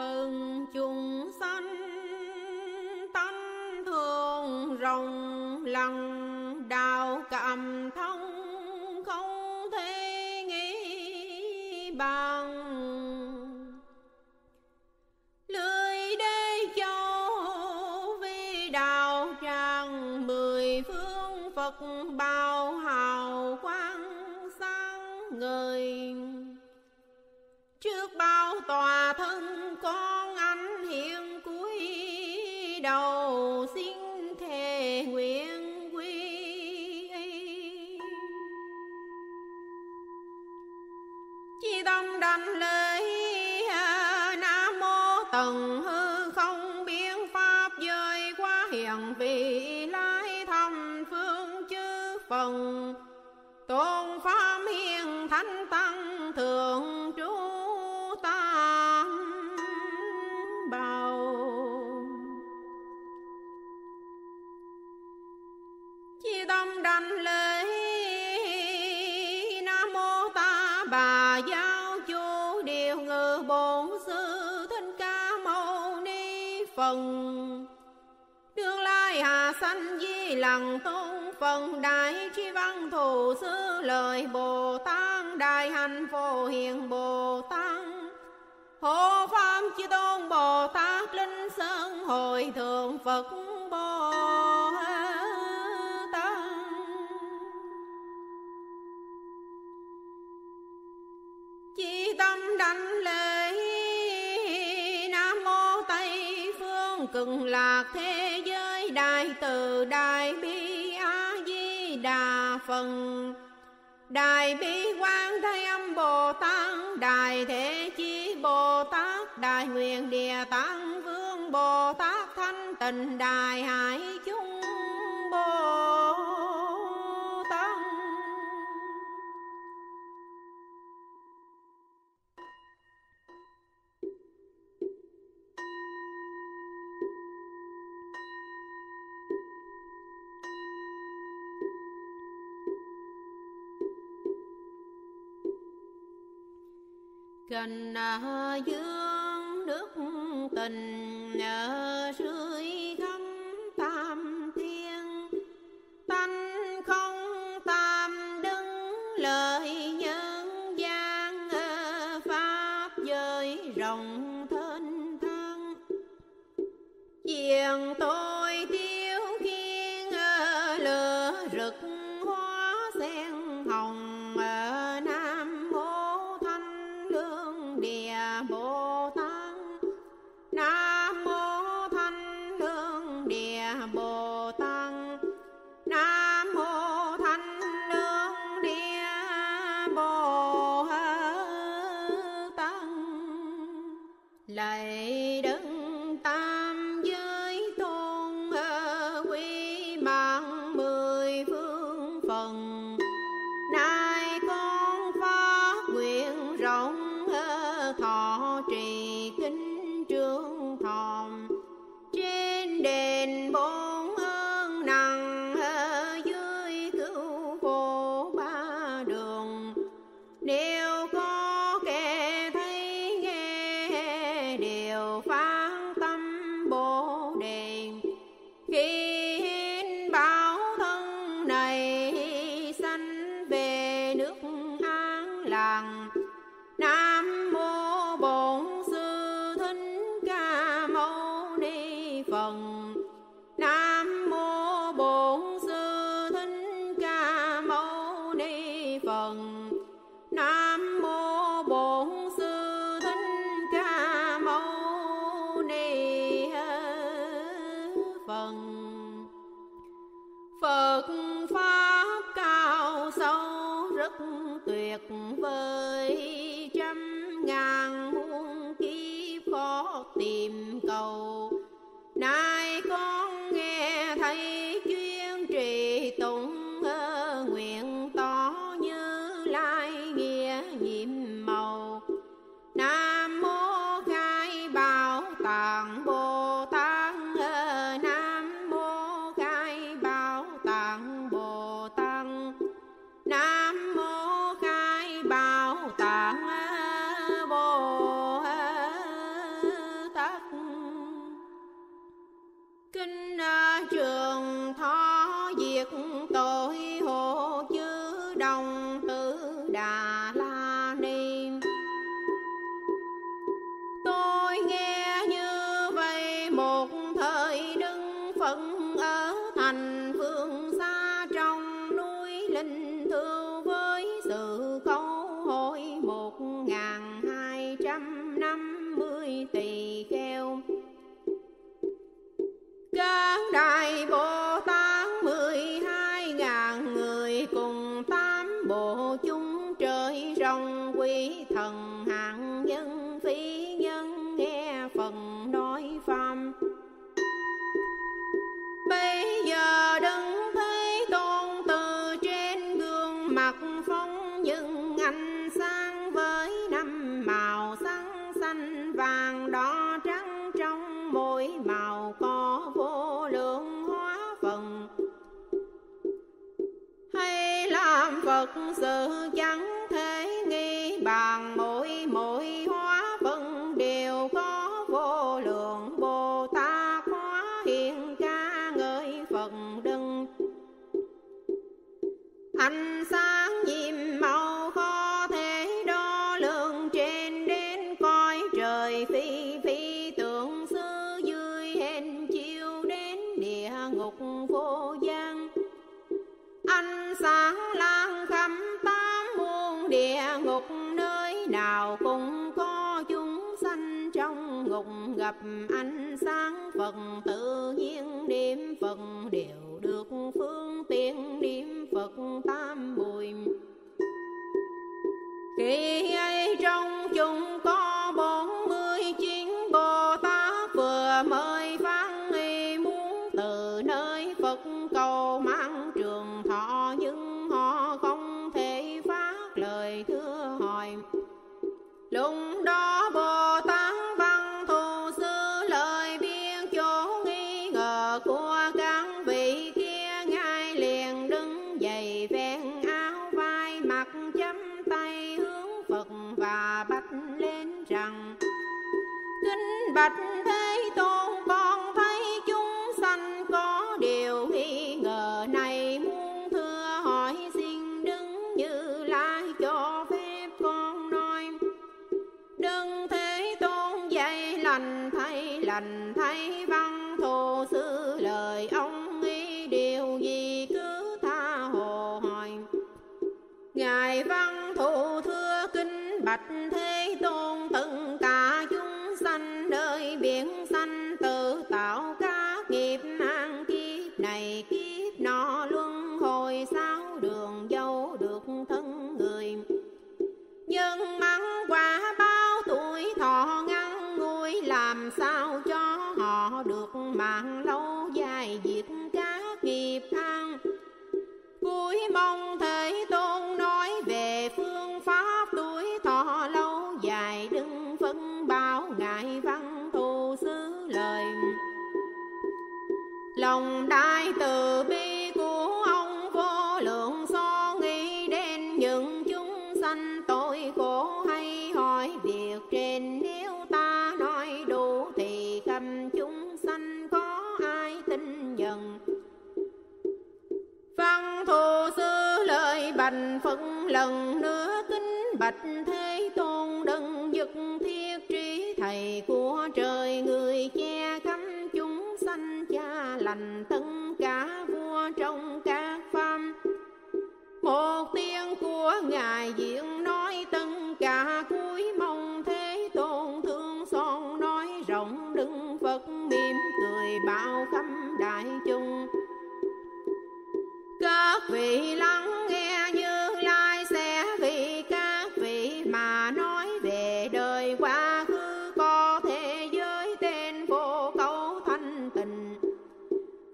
phần chúng sanh tánh thương rồng lăng đạo cảm rằng tôn phần đại chi văn thù sư lời bồ tát đại hành phổ hiền bồ tát. Hộ pháp chư tôn bồ tát linh sơn hồi thượng phật bồ tát. Chi tâm đảnh lễ nam mô tây phương, cực lạc thế giới đại từ đại bi a di đà phần đại bi quan thế âm bồ tát. Đại thế chí bồ tát. Đại nguyện địa tạng vương bồ tát. Thanh tịnh đại hải trình à, dương nước tình nhớ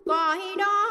cõi đó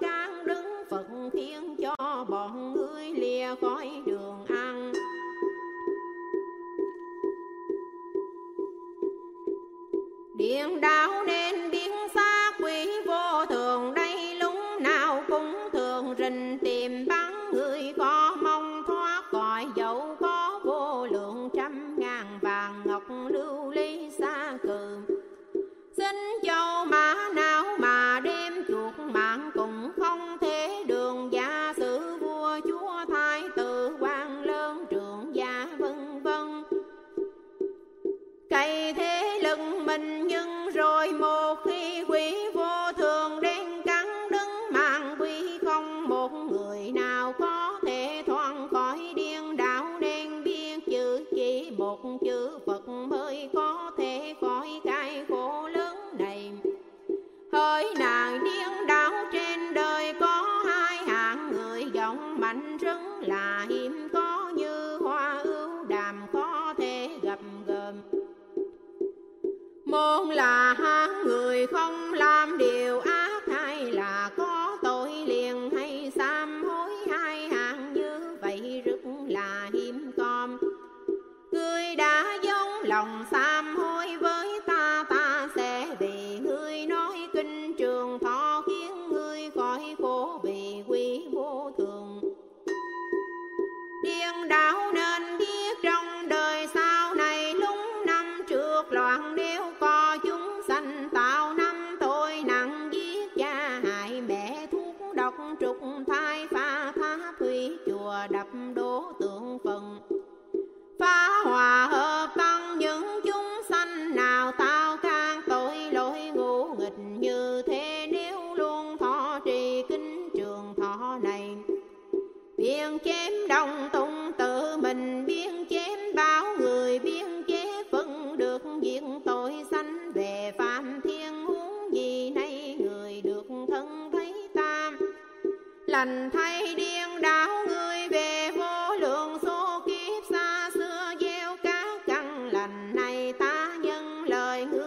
can đứng phật khiến cho bọn ngươi lìa khỏi đường ăn. Điên đảo nên biết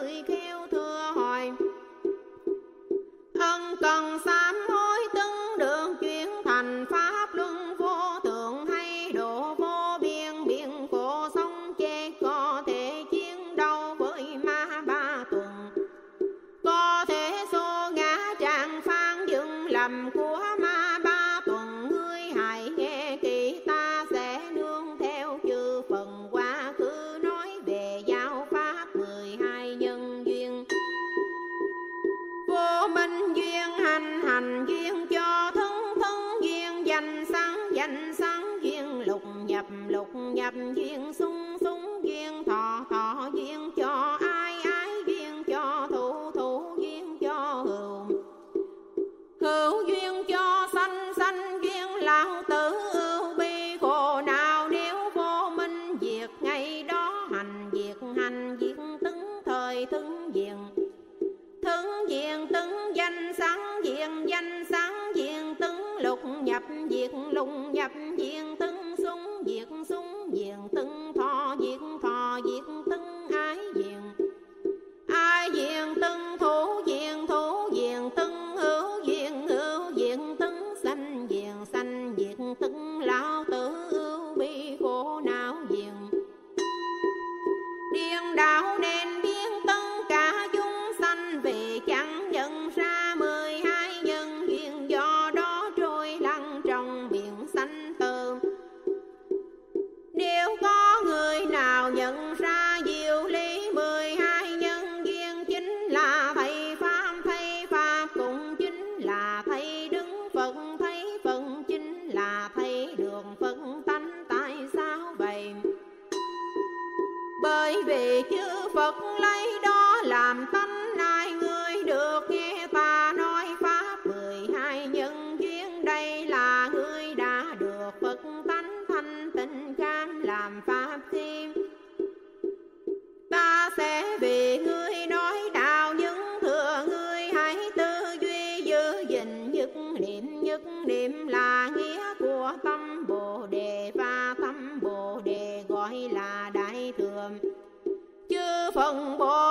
người kêu thưa hỏi ân cần sao gọi là đại thừa chư phần bồ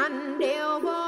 hành đều vô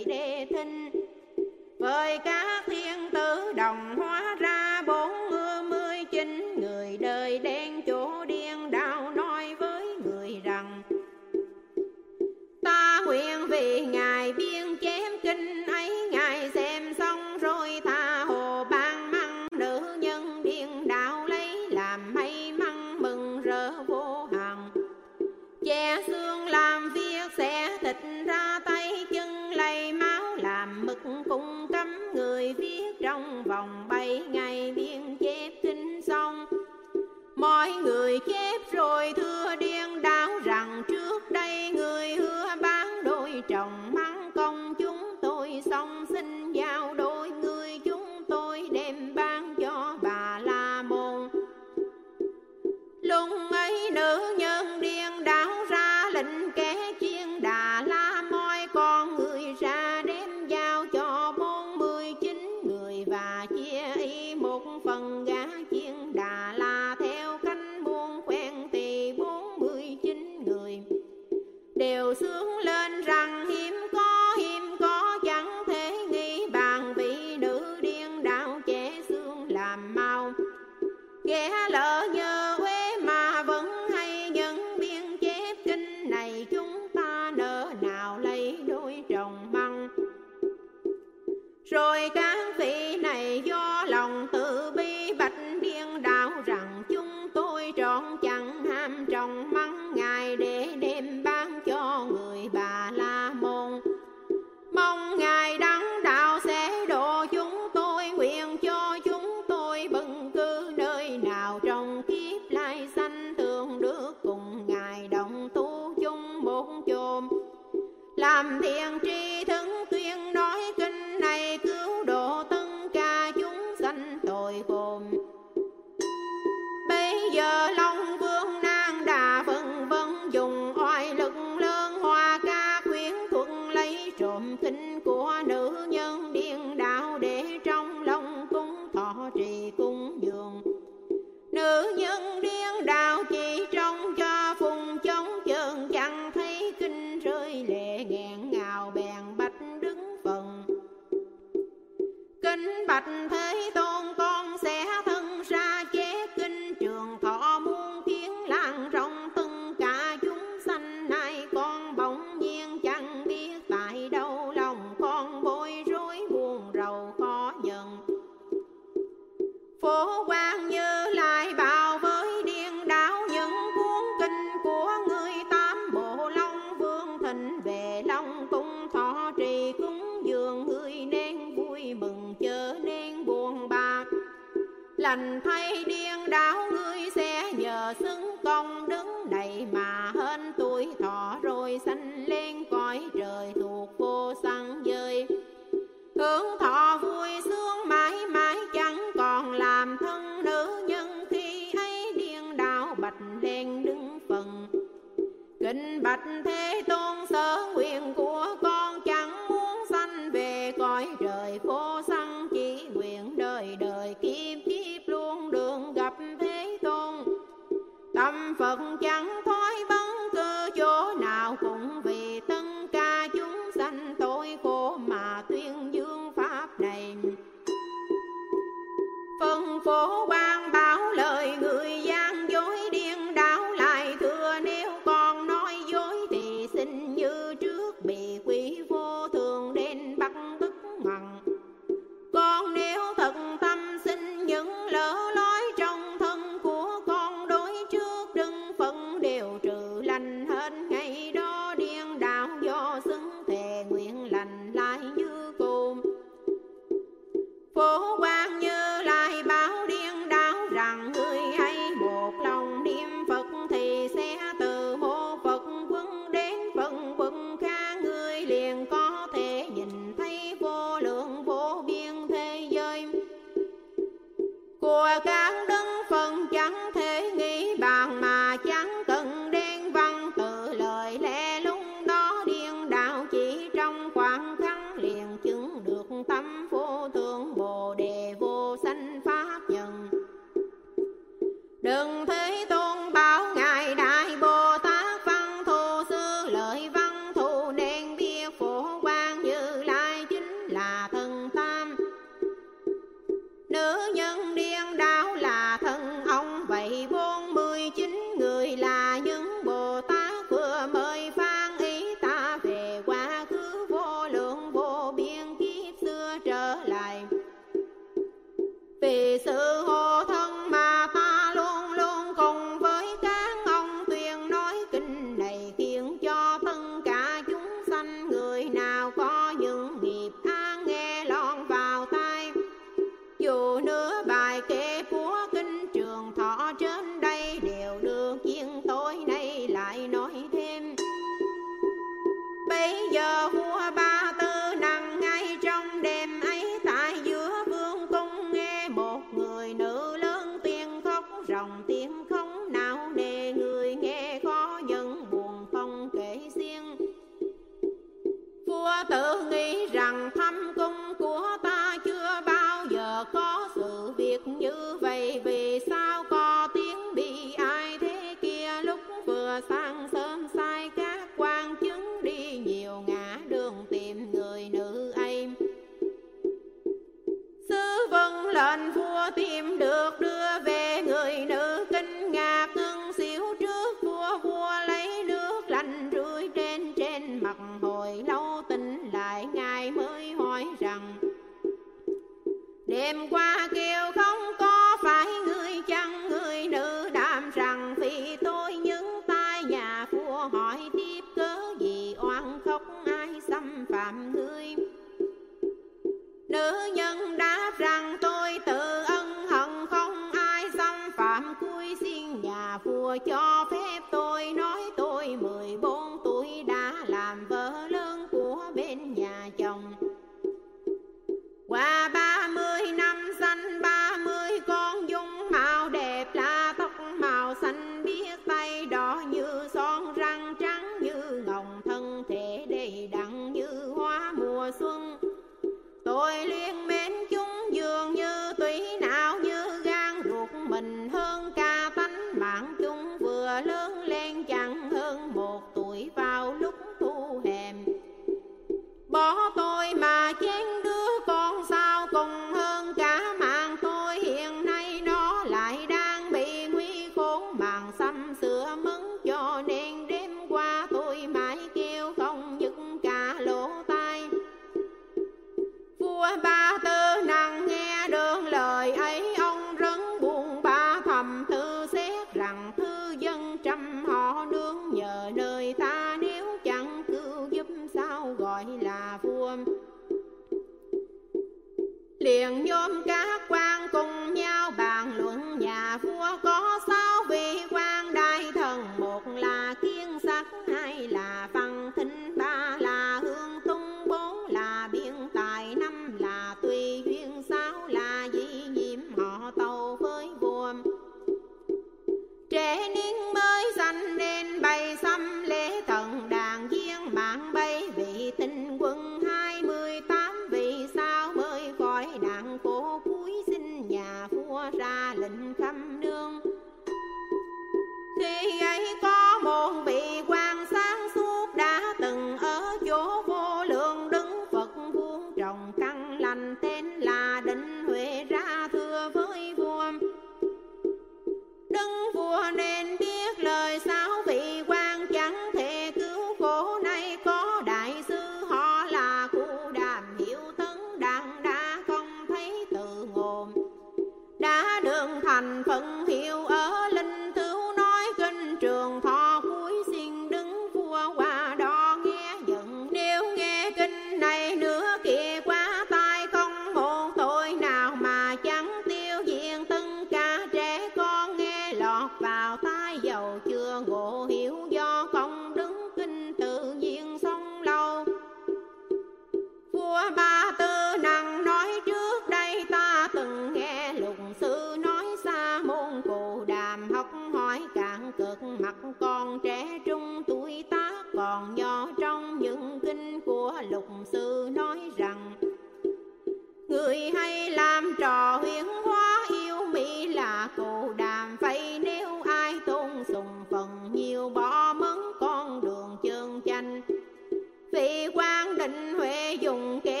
định huệ dùng kế.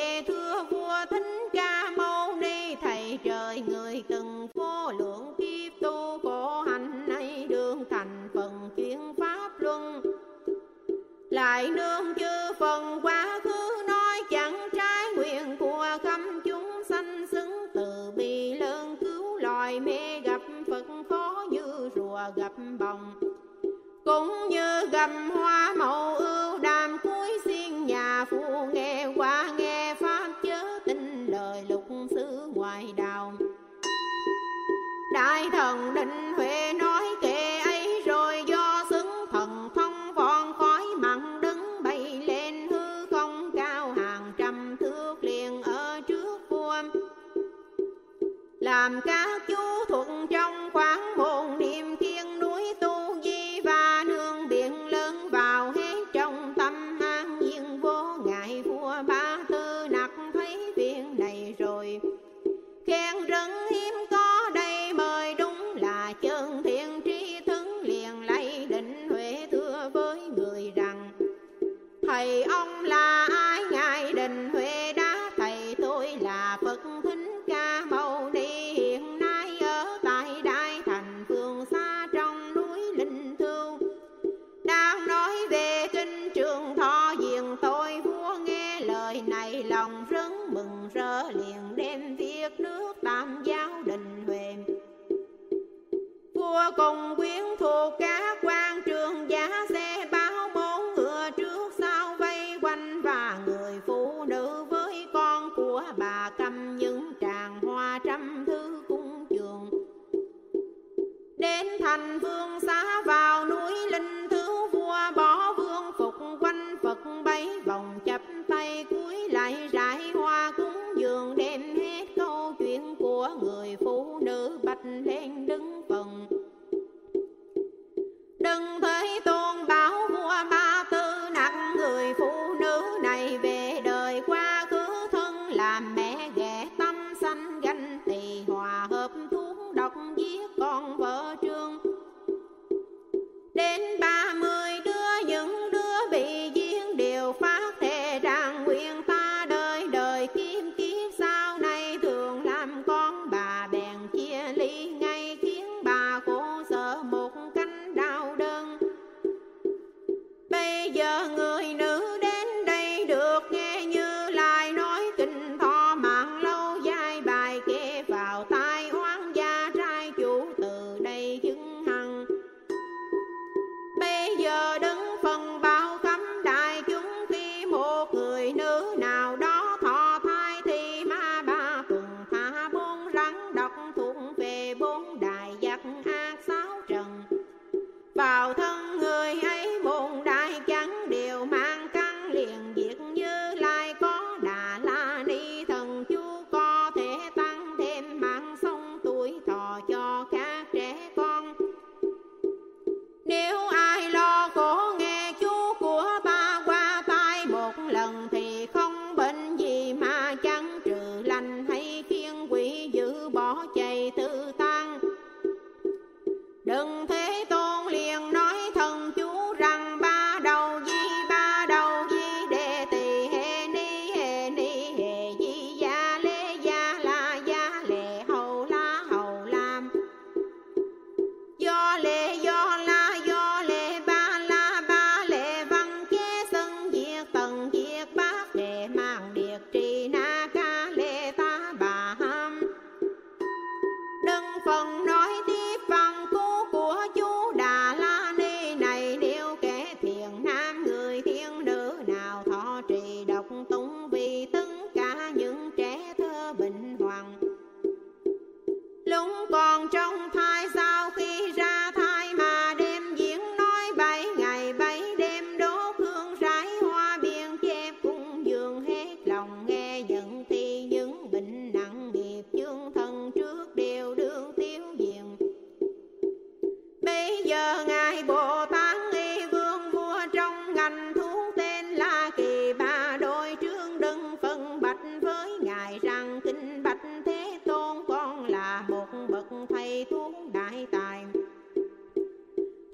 đại tài.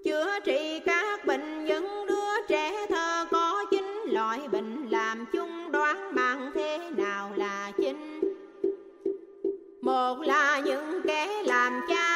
Chữa trị các bệnh những đứa trẻ thơ có chín loại bệnh làm chung đoán mạng thế nào là chính. Một là những kẻ làm cha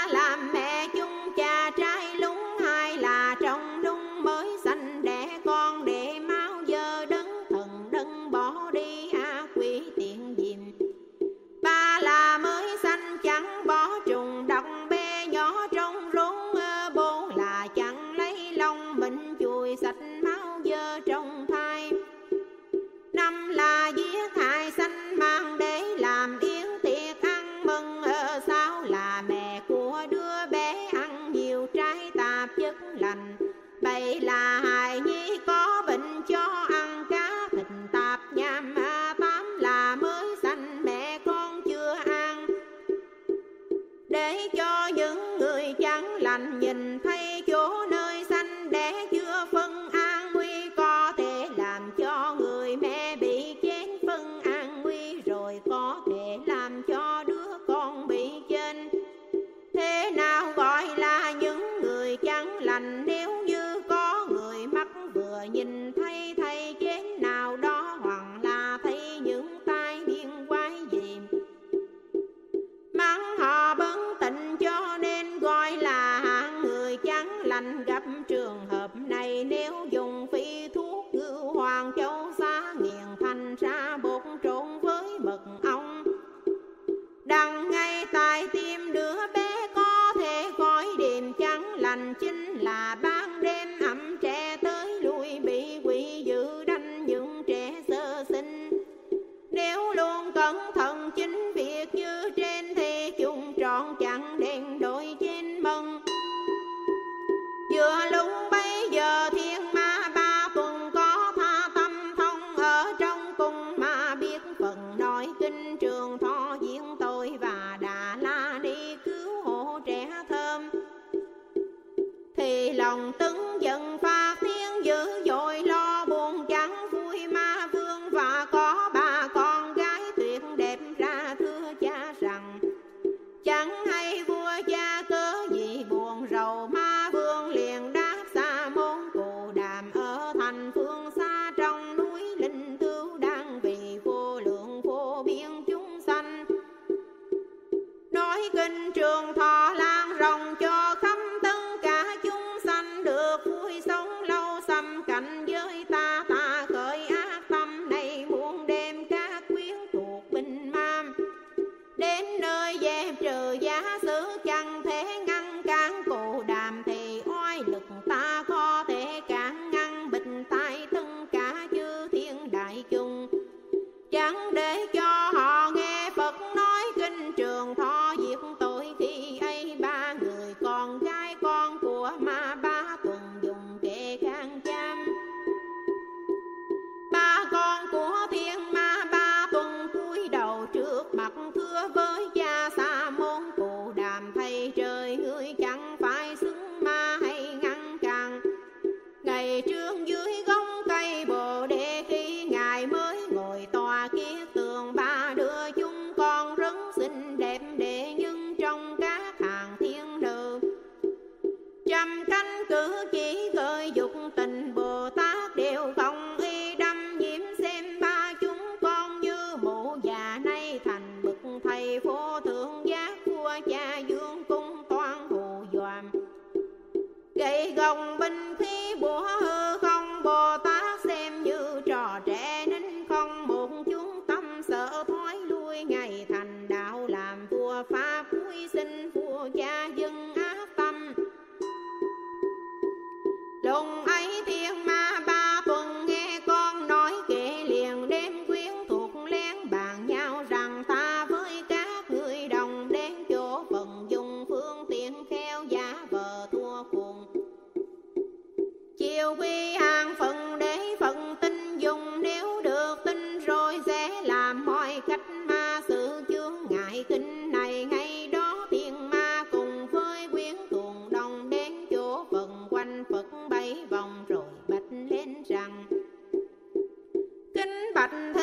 Mm-hmm.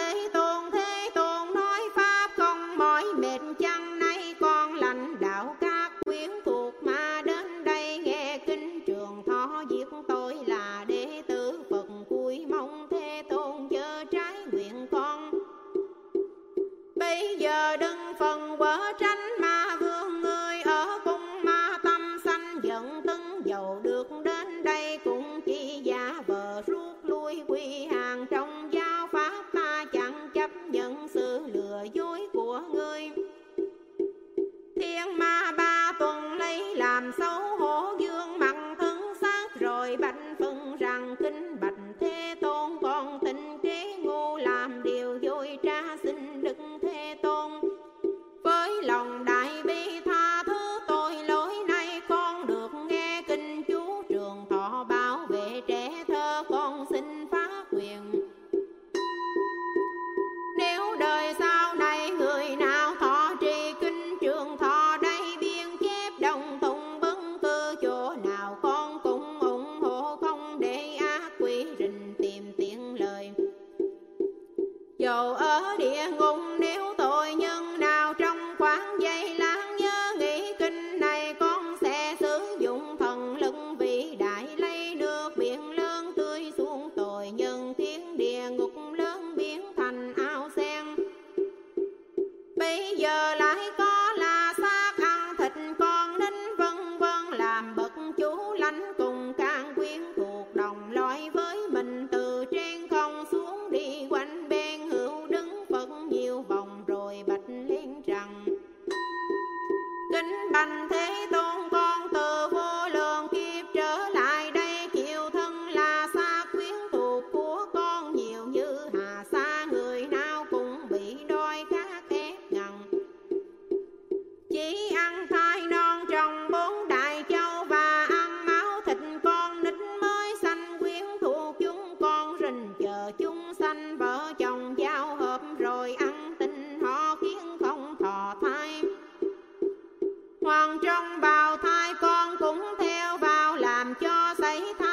Cho sấy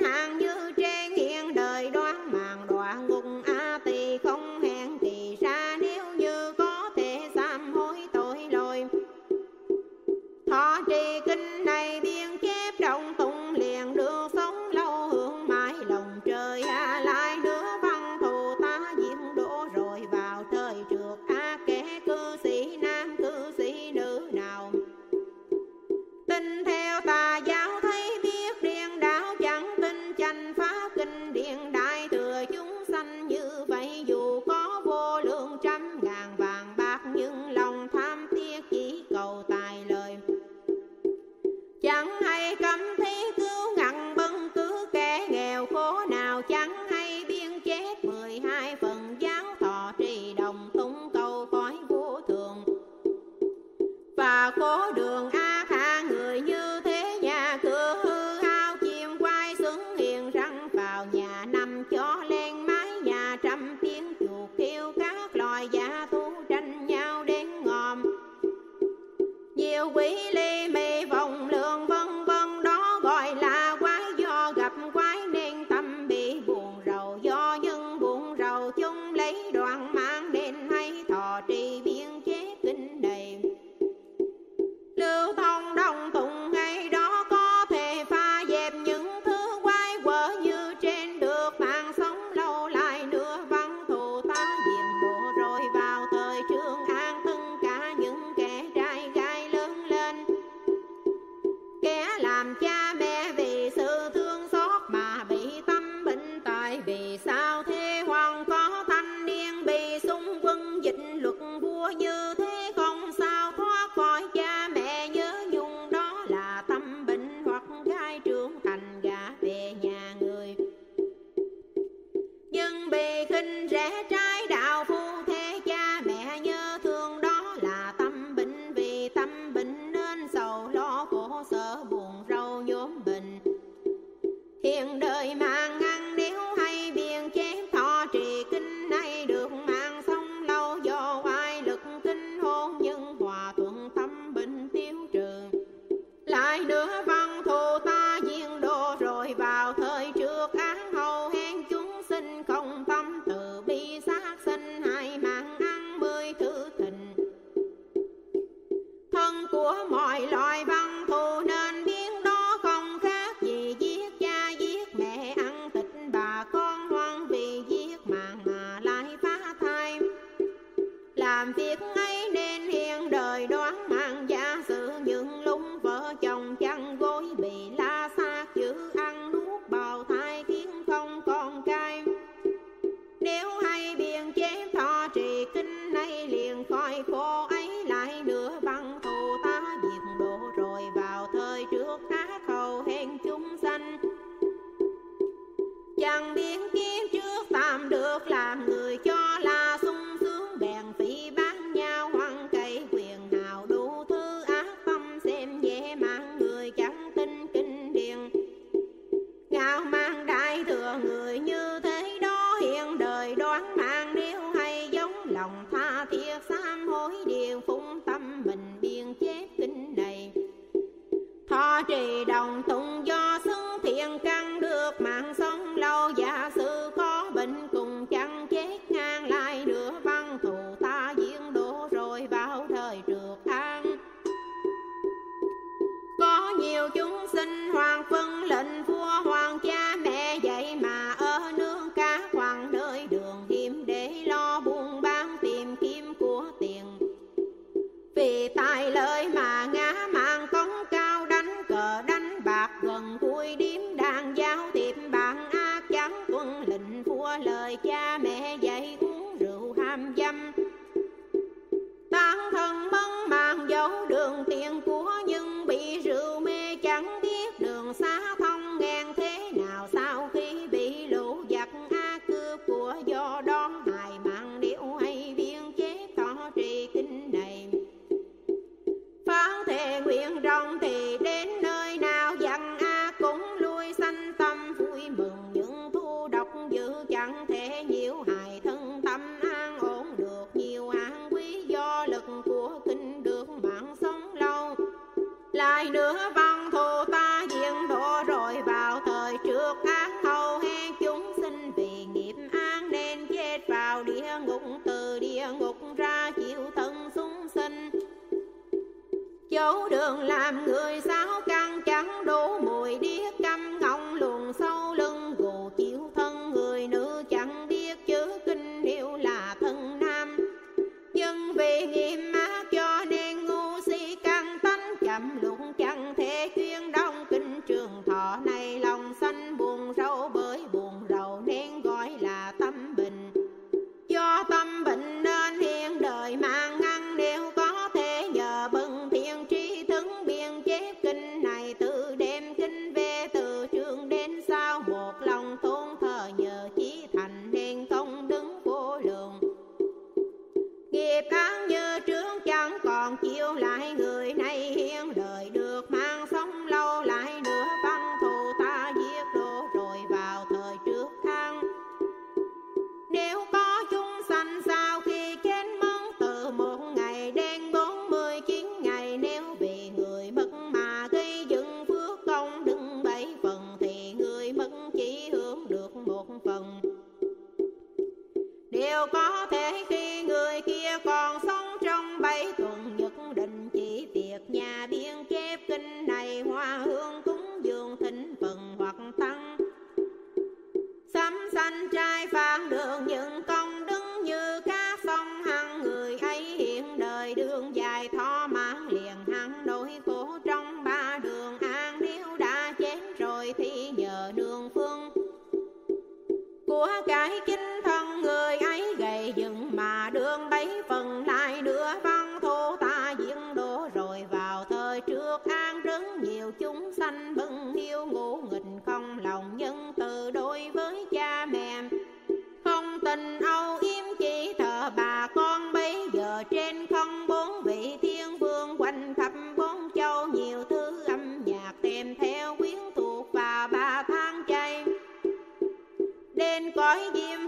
thừa những hàng như trên nữa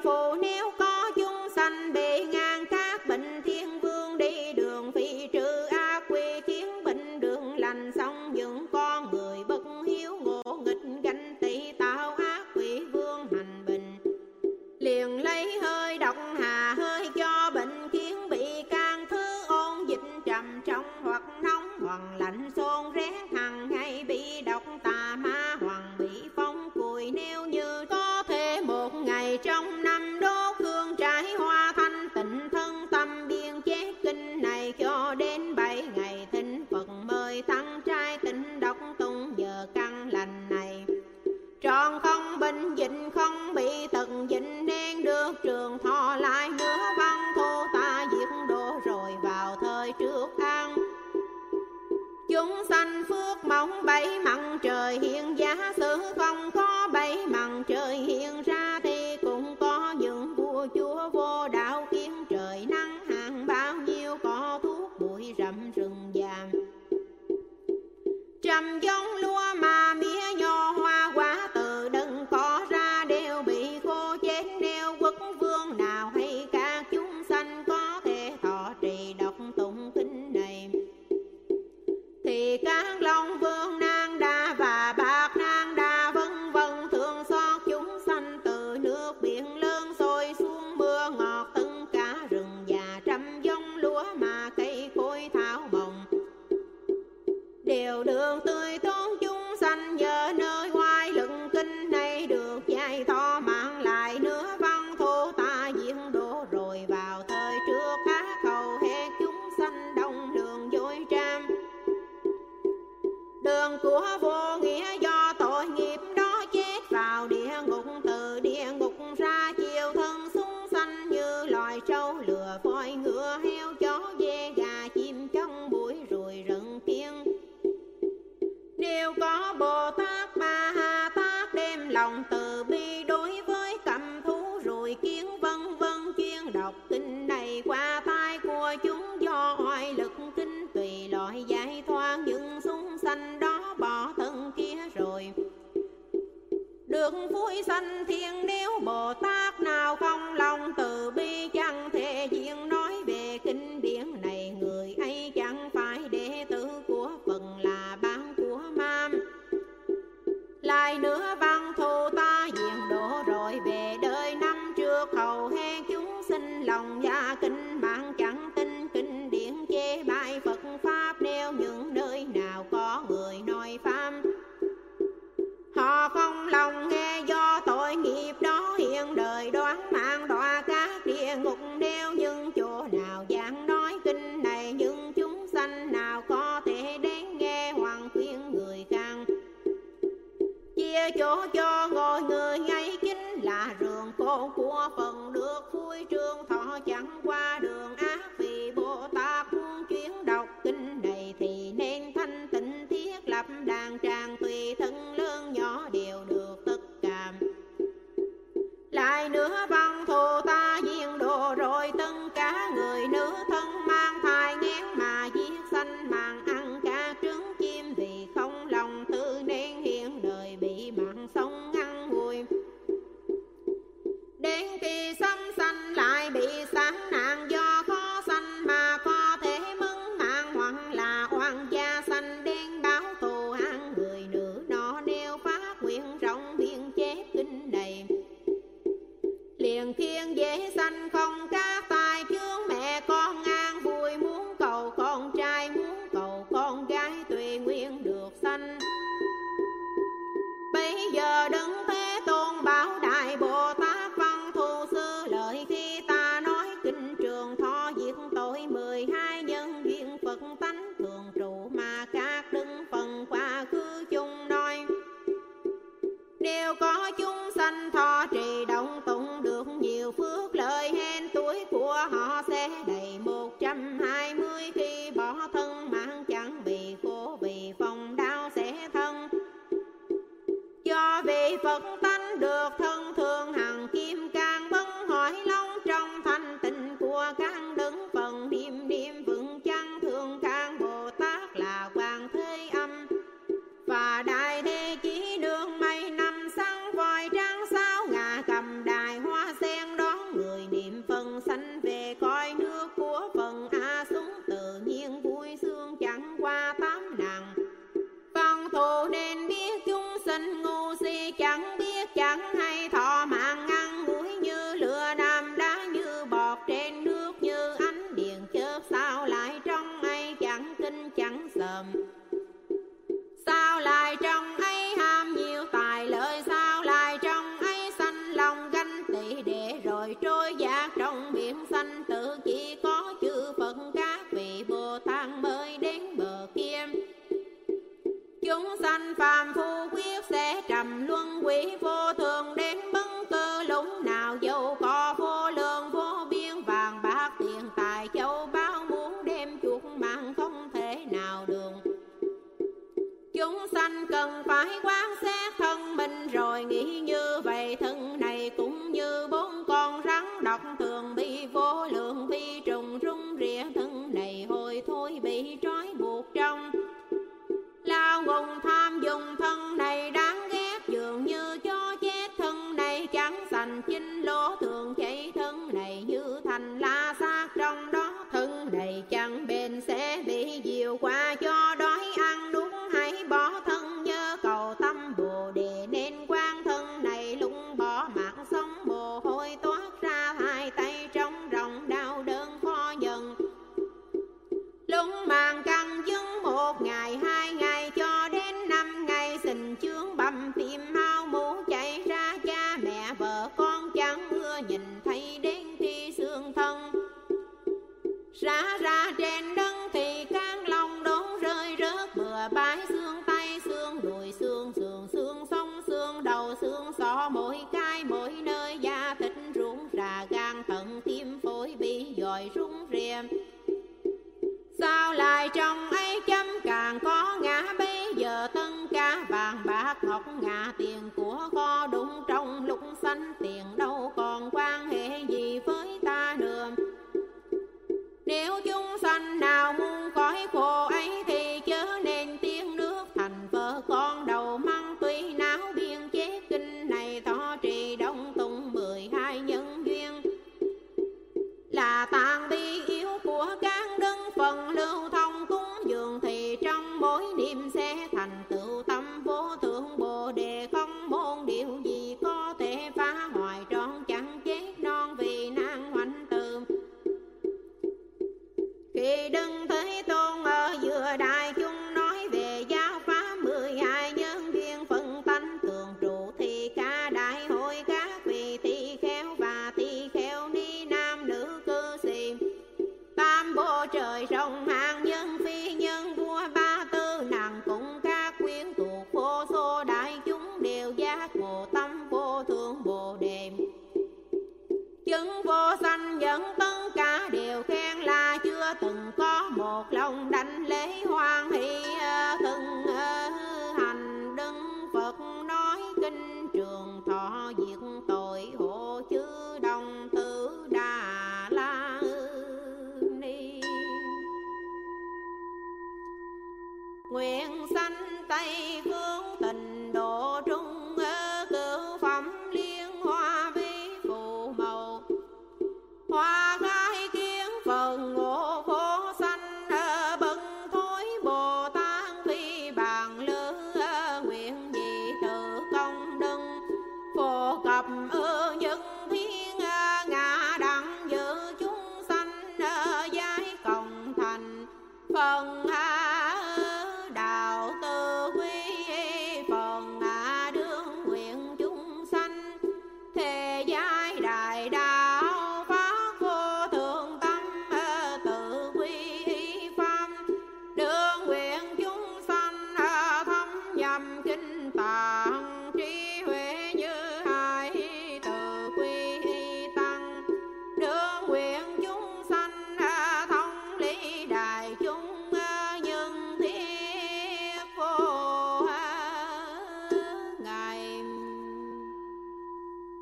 phụ nếu có được vui sanh thiên nếu bồ tát nào không lòng từ bi chẳng thể diện nói về kinh điển này, người ấy chẳng phải đệ tử của phần là bán của mam. Lại nữa văn